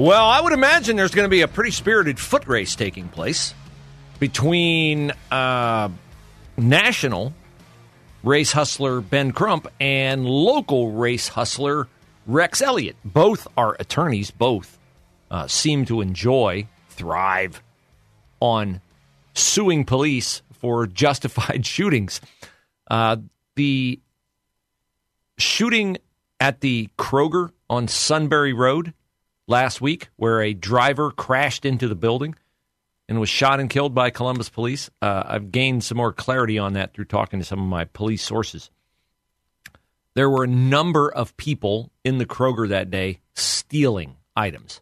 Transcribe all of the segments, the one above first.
Well, I would imagine there's going to be a pretty spirited foot race taking place between uh, national race hustler Ben Crump and local race hustler Rex Elliott. Both are attorneys. Both uh, seem to enjoy, thrive on suing police for justified shootings. Uh, the shooting at the Kroger on Sunbury Road last week, where a driver crashed into the building and was shot and killed by Columbus police. Uh, I've gained some more clarity on that through talking to some of my police sources. There were a number of people in the Kroger that day stealing items.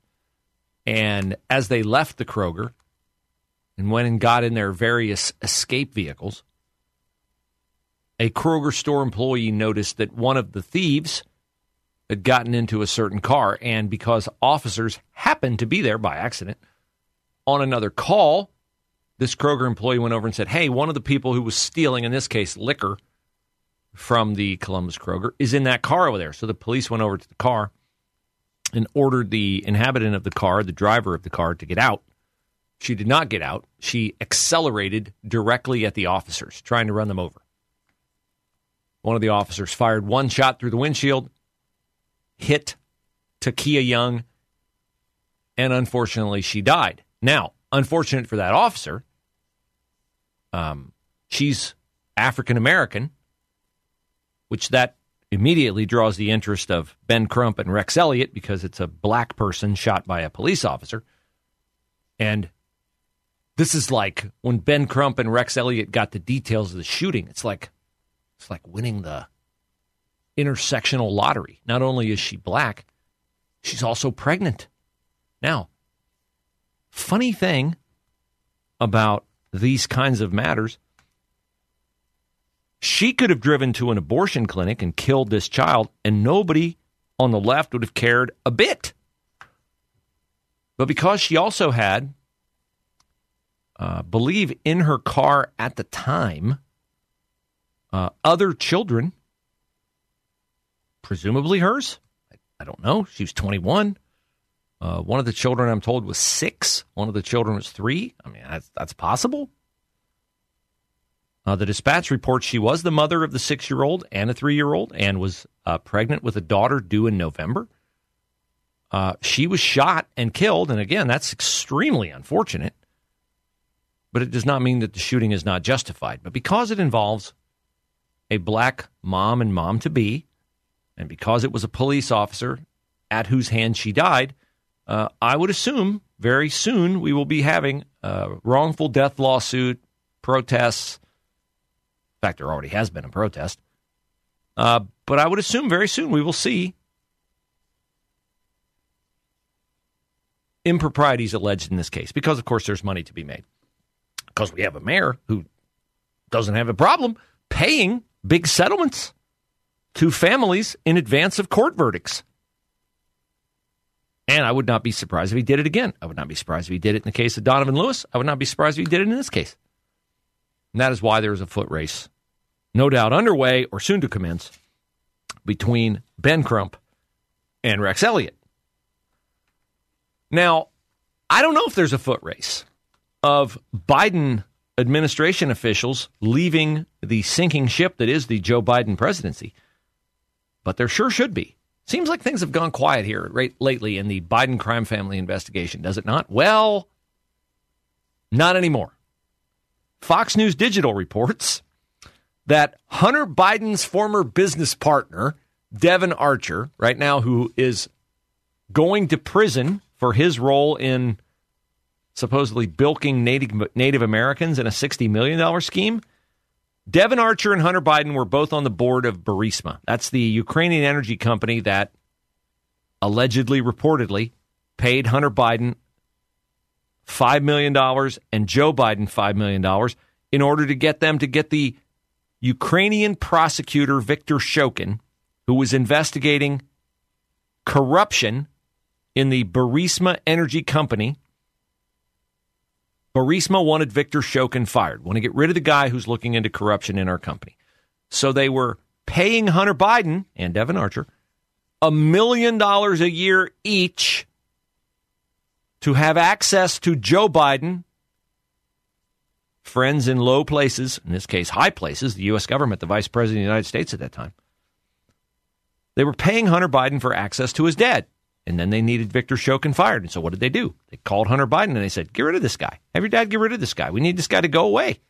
And as they left the Kroger and went and got in their various escape vehicles, a Kroger store employee noticed that one of the thieves had gotten into a certain car. And because officers happened to be there by accident on another call, this Kroger employee went over and said, Hey, one of the people who was stealing, in this case, liquor from the Columbus Kroger, is in that car over there. So the police went over to the car and ordered the inhabitant of the car, the driver of the car, to get out. She did not get out. She accelerated directly at the officers, trying to run them over. One of the officers fired one shot through the windshield hit Ta'Kiya Young, and unfortunately, she died. Now, unfortunate for that officer, um, she's African American, which that immediately draws the interest of Ben Crump and Rex Elliott because it's a black person shot by a police officer. And this is like when Ben Crump and Rex Elliott got the details of the shooting. It's like it's like winning the intersectional lottery. Not only is she black, she's also pregnant. Now, funny thing about these kinds of matters, she could have driven to an abortion clinic and killed this child, and nobody on the left would have cared a bit. But because she also had, uh, believe in her car at the time, uh, other children presumably hers. I don't know. She was 21. Uh, one of the children, I'm told, was six. One of the children was three. I mean, that's, that's possible. Uh, the dispatch reports she was the mother of the six year old and a three year old and was uh, pregnant with a daughter due in November. Uh, she was shot and killed. And again, that's extremely unfortunate. But it does not mean that the shooting is not justified. But because it involves a black mom and mom to be, and because it was a police officer at whose hand she died, uh, I would assume very soon we will be having a wrongful death lawsuit, protests. In fact, there already has been a protest. Uh, but I would assume very soon we will see improprieties alleged in this case because, of course, there's money to be made. Because we have a mayor who doesn't have a problem paying big settlements to families in advance of court verdicts. And I would not be surprised if he did it again. I would not be surprised if he did it in the case of Donovan Lewis. I would not be surprised if he did it in this case. And that is why there is a foot race, no doubt underway or soon to commence, between Ben Crump and Rex Elliott. Now, I don't know if there's a foot race of Biden administration officials leaving the sinking ship that is the Joe Biden presidency but there sure should be. Seems like things have gone quiet here right lately in the Biden crime family investigation, does it not? Well, not anymore. Fox News Digital reports that Hunter Biden's former business partner, Devon Archer, right now, who is going to prison for his role in supposedly bilking Native, Native Americans in a $60 million scheme, Devon Archer and Hunter Biden were both on the board of Burisma. That's the Ukrainian energy company that allegedly, reportedly, paid Hunter Biden $5 million and Joe Biden $5 million in order to get them to get the Ukrainian prosecutor, Viktor Shokin, who was investigating corruption in the Burisma Energy Company Burisma wanted Viktor Shokin fired, want to get rid of the guy who's looking into corruption in our company. So they were paying Hunter Biden and Devon Archer a million dollars a year each to have access to Joe Biden, friends in low places, in this case, high places, the U.S. government, the vice president of the United States at that time. They were paying Hunter Biden for access to his dad. And then they needed Victor Shokin fired. And so what did they do? They called Hunter Biden and they said, get rid of this guy. Have your dad get rid of this guy. We need this guy to go away.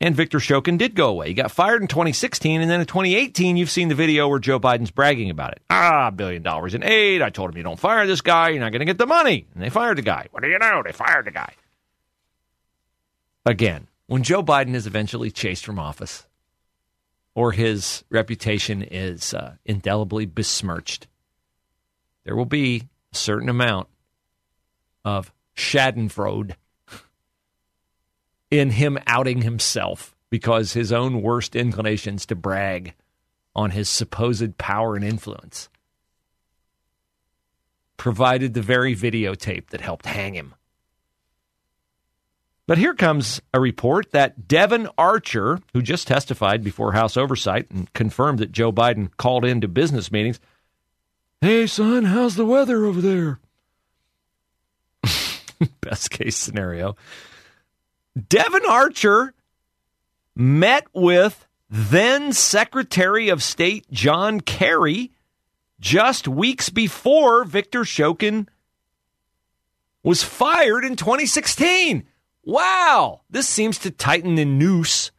And Victor Shokin did go away. He got fired in 2016. And then in 2018, you've seen the video where Joe Biden's bragging about it. Ah, billion dollars in aid. I told him, you don't fire this guy. You're not going to get the money. And they fired the guy. What do you know? They fired the guy. Again, when Joe Biden is eventually chased from office or his reputation is uh, indelibly besmirched, there will be a certain amount of Schadenfreude in him outing himself because his own worst inclinations to brag on his supposed power and influence provided the very videotape that helped hang him. But here comes a report that Devon Archer, who just testified before House Oversight and confirmed that Joe Biden called into business meetings, Hey, son, how's the weather over there? Best case scenario. Devon Archer met with then Secretary of State John Kerry just weeks before Victor Shokin was fired in 2016. Wow, this seems to tighten the noose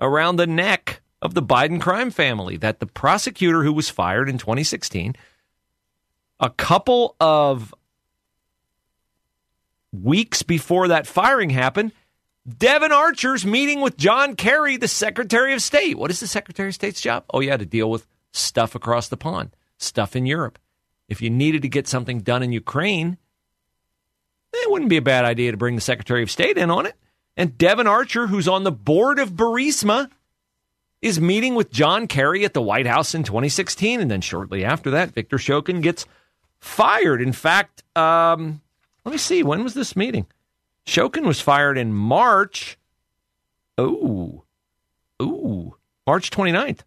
around the neck of the Biden crime family that the prosecutor who was fired in 2016 a couple of weeks before that firing happened, Devon Archer's meeting with John Kerry, the Secretary of State. What is the Secretary of State's job? Oh, yeah, to deal with stuff across the pond, stuff in Europe. If you needed to get something done in Ukraine, eh, it wouldn't be a bad idea to bring the Secretary of State in on it. And Devon Archer, who's on the board of Burisma, is meeting with John Kerry at the White House in 2016. And then shortly after that, Victor Shokin gets fired. In fact, um, let me see. When was this meeting? Shokin was fired in March. Ooh. Ooh. March 29th.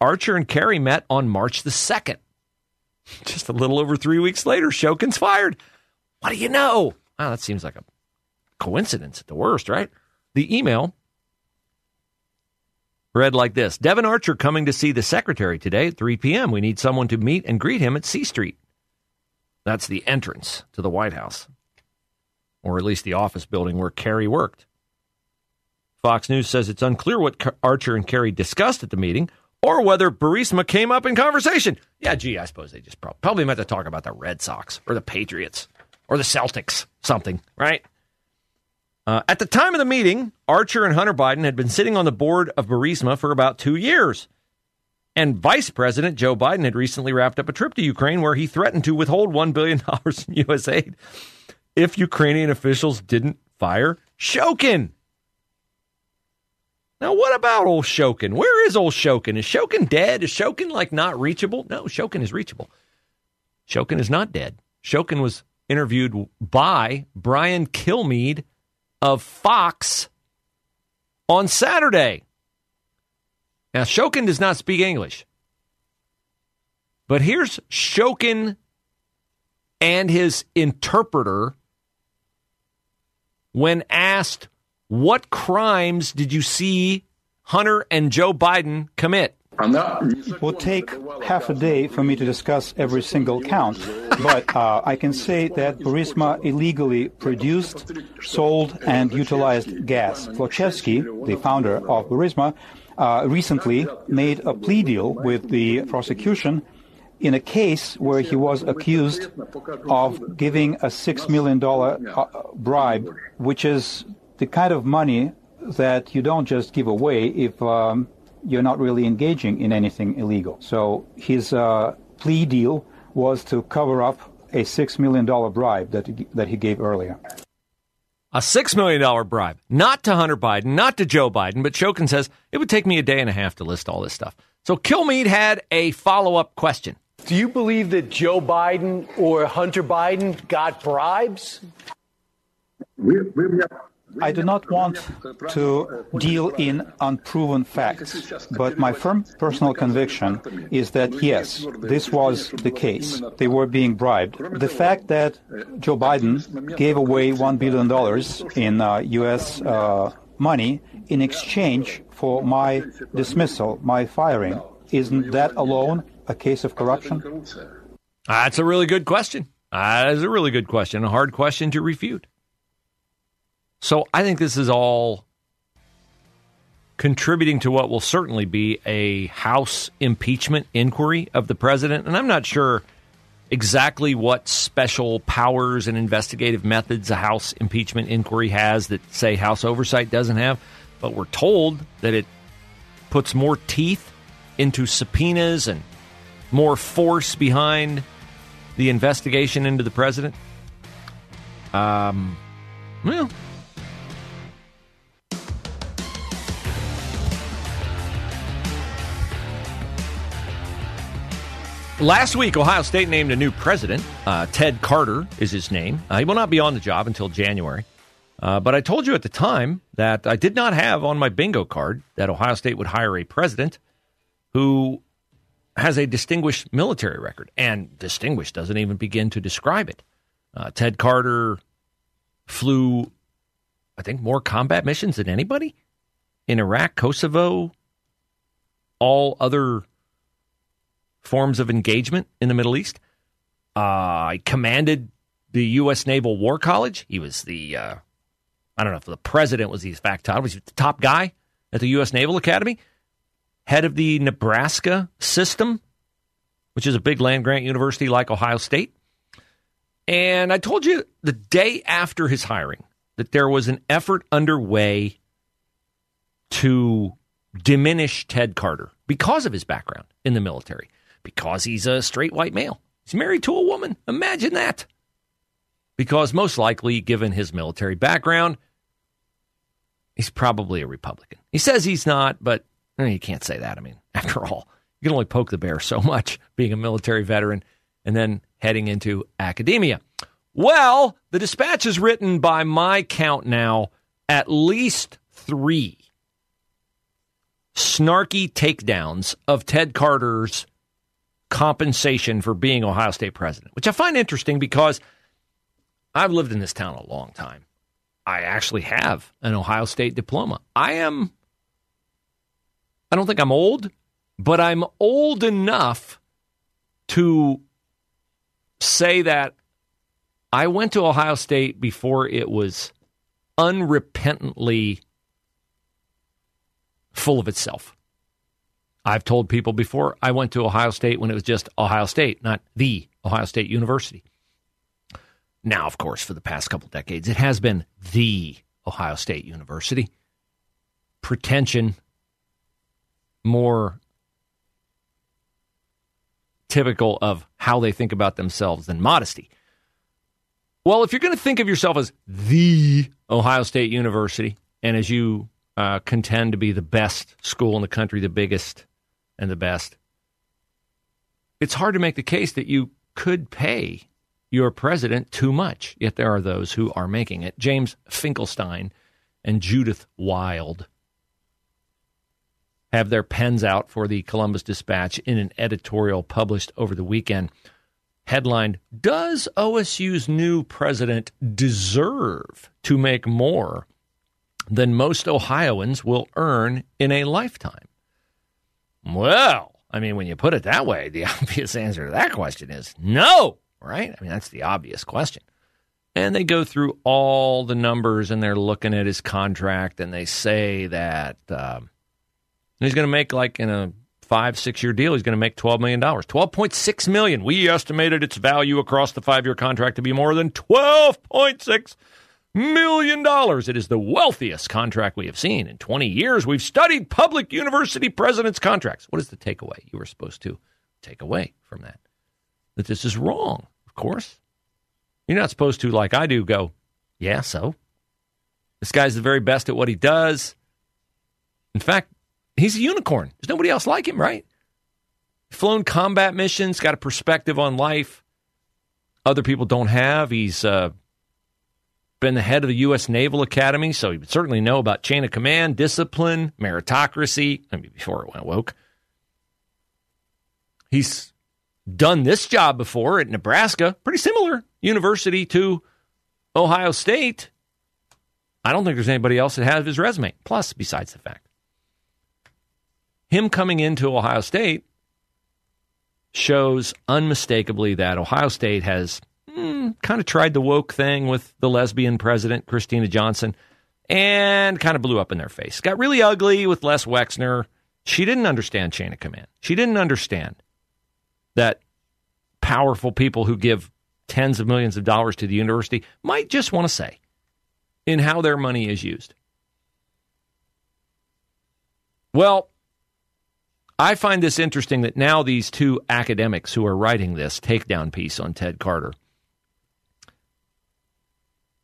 Archer and Kerry met on March the 2nd. Just a little over three weeks later, Shokin's fired. What do you know? Wow, that seems like a coincidence at the worst, right? The email read like this Devon Archer coming to see the secretary today at 3 p.m. We need someone to meet and greet him at C Street. That's the entrance to the White House, or at least the office building where Kerry worked. Fox News says it's unclear what Archer and Kerry discussed at the meeting or whether Burisma came up in conversation. Yeah, gee, I suppose they just probably meant to talk about the Red Sox or the Patriots or the Celtics, something, right? Uh, at the time of the meeting, Archer and Hunter Biden had been sitting on the board of Burisma for about two years. And Vice President Joe Biden had recently wrapped up a trip to Ukraine where he threatened to withhold $1 billion in U.S. aid if Ukrainian officials didn't fire Shokin. Now, what about old Shokin? Where is old Shokin? Is Shokin dead? Is Shokin like not reachable? No, Shokin is reachable. Shokin is not dead. Shokin was interviewed by Brian Kilmeade of Fox on Saturday. Now, Shokin does not speak English. But here's Shokin and his interpreter when asked, What crimes did you see Hunter and Joe Biden commit? It will take half a day for me to discuss every single count, but uh, I can say that Burisma illegally produced, sold, and utilized gas. Zlochevsky, the founder of Burisma, uh, recently made a plea deal with the prosecution in a case where he was accused of giving a $6 million uh, bribe, which is the kind of money that you don't just give away if um, you're not really engaging in anything illegal. So his uh, plea deal was to cover up a $6 million bribe that, that he gave earlier a $6 million bribe, not to Hunter Biden, not to Joe Biden, but Shokin says it would take me a day and a half to list all this stuff. So Kilmeade had a follow up question. Do you believe that Joe Biden or Hunter Biden got bribes? We, we, I do not want to deal in unproven facts, but my firm personal conviction is that yes, this was the case. They were being bribed. The fact that Joe Biden gave away $1 billion in uh, U.S. Uh, money in exchange for my dismissal, my firing, isn't that alone a case of corruption? That's a really good question. That is a really good question, a hard question to refute. So I think this is all contributing to what will certainly be a House impeachment inquiry of the president. And I'm not sure exactly what special powers and investigative methods a House impeachment inquiry has that, say, House oversight doesn't have. But we're told that it puts more teeth into subpoenas and more force behind the investigation into the president. Um, well, Last week, Ohio State named a new president. Uh, Ted Carter is his name. Uh, he will not be on the job until January. Uh, but I told you at the time that I did not have on my bingo card that Ohio State would hire a president who has a distinguished military record. And distinguished doesn't even begin to describe it. Uh, Ted Carter flew, I think, more combat missions than anybody in Iraq, Kosovo, all other forms of engagement in the Middle East. Uh, I commanded the U.S. Naval War College. He was the, uh, I don't know if the president was the fact title, was the top guy at the U.S. Naval Academy, head of the Nebraska system, which is a big land grant university like Ohio State. And I told you the day after his hiring that there was an effort underway to diminish Ted Carter because of his background in the military because he's a straight white male. He's married to a woman. Imagine that. Because most likely, given his military background, he's probably a Republican. He says he's not, but eh, you can't say that. I mean, after all, you can only poke the bear so much being a military veteran and then heading into academia. Well, the dispatch is written by my count now at least three snarky takedowns of Ted Carter's compensation for being Ohio State president, which I find interesting because I've lived in this town a long time. I actually have an Ohio State diploma. I am, I don't think I'm old, but I'm old enough to say that I went to Ohio State before it was unrepentantly full of itself. I've told people before I went to Ohio State when it was just Ohio State, not the Ohio State University. Now, of course, for the past couple decades, it has been the Ohio State University. Pretension, more typical of how they think about themselves than modesty. Well, if you're going to think of yourself as the Ohio State University, and as you uh, contend to be the best school in the country, the biggest, and the best, it's hard to make the case that you could pay your president too much. Yet there are those who are making it. James Finkelstein and Judith Wilde have their pens out for the Columbus Dispatch in an editorial published over the weekend. Headlined Does OSU's new president deserve to make more than most Ohioans will earn in a lifetime? Well, I mean, when you put it that way, the obvious answer to that question is no, right? I mean, that's the obvious question. And they go through all the numbers and they're looking at his contract and they say that um, he's going to make, like, in a five, six year deal, he's going to make $12 million. 12.6 million. We estimated its value across the five year contract to be more than $12.6 million dollars. It is the wealthiest contract we have seen in 20 years. We've studied public university presidents' contracts. What is the takeaway you were supposed to take away from that? That this is wrong, of course. You're not supposed to, like I do, go, yeah, so. This guy's the very best at what he does. In fact, he's a unicorn. There's nobody else like him, right? Flown combat missions, got a perspective on life other people don't have. He's uh, been the head of the U.S. Naval Academy, so he would certainly know about chain of command, discipline, meritocracy. I mean, before it went woke. He's done this job before at Nebraska, pretty similar university to Ohio State. I don't think there's anybody else that has his resume. Plus, besides the fact, him coming into Ohio State shows unmistakably that Ohio State has kind of tried the woke thing with the lesbian president, Kristina Johnson, and kind of blew up in their face. Got really ugly with Les Wexner. She didn't understand chain of command. She didn't understand that powerful people who give tens of millions of dollars to the university might just want to say in how their money is used. Well, I find this interesting that now these two academics who are writing this takedown piece on Ted Carter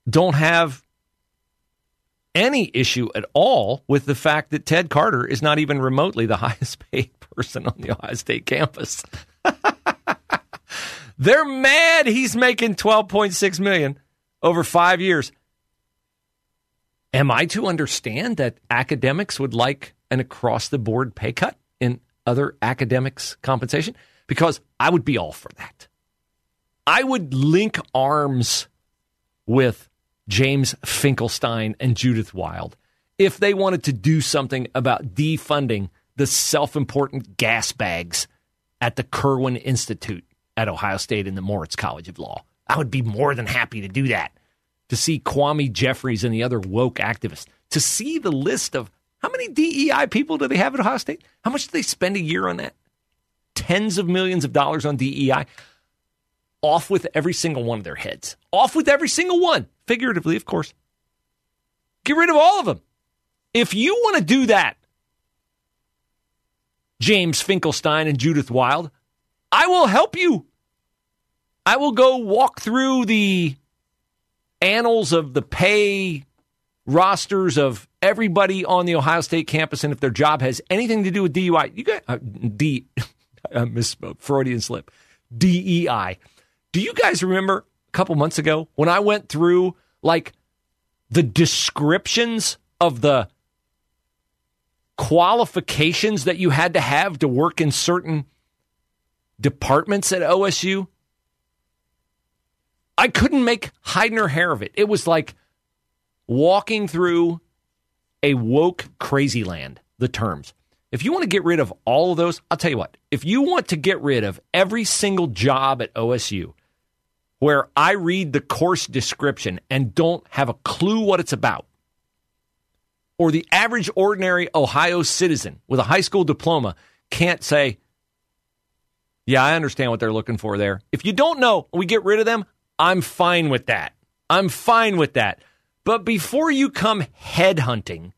don't have any issue at all with the fact that Ted Carter is not even remotely the highest paid person on the Ohio State campus. They're mad he's making 12.6 million over 5 years. Am I to understand that academics would like an across the board pay cut in other academics' compensation? Because I would be all for that. I would link arms with James Finkelstein and Judith Wilde if they wanted to do something about defunding the self important gas bags at the Kirwan Institute at Ohio State and the Moritz College of Law. I would be more than happy to do that. To see Kwame Jeffries and the other woke activists, to see the list of how many DEI people do they have at Ohio State? How much do they spend a year on that? Tens of millions of dollars on DEI. Off with every single one of their heads. Off with every single one. Figuratively, of course. Get rid of all of them. If you want to do that, James Finkelstein and Judith Wilde, I will help you. I will go walk through the annals of the pay rosters of everybody on the Ohio State campus, and if their job has anything to do with DUI, you got uh, D. I misspoke, Freudian slip. DEI. Do you guys remember a couple months ago when I went through like the descriptions of the qualifications that you had to have to work in certain departments at OSU? I couldn't make hide nor hair of it. It was like walking through a woke crazy land, the terms. If you want to get rid of all of those, I'll tell you what, if you want to get rid of every single job at OSU where I read the course description and don't have a clue what it's about, or the average ordinary Ohio citizen with a high school diploma can't say, Yeah, I understand what they're looking for there. If you don't know, we get rid of them, I'm fine with that. I'm fine with that. But before you come headhunting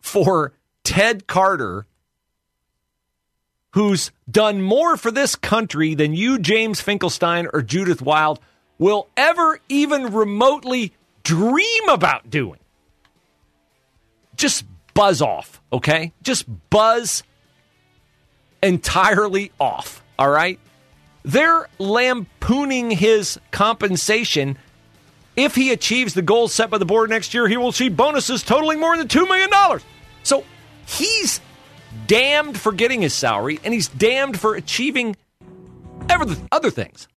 for Ted Carter, who's done more for this country than you, James Finkelstein, or Judith Wilde will ever even remotely dream about doing, just buzz off, okay? Just buzz entirely off, all right? They're lampooning his compensation. If he achieves the goals set by the board next year, he will see bonuses totaling more than $2 million. So he's damned for getting his salary, and he's damned for achieving ever other things.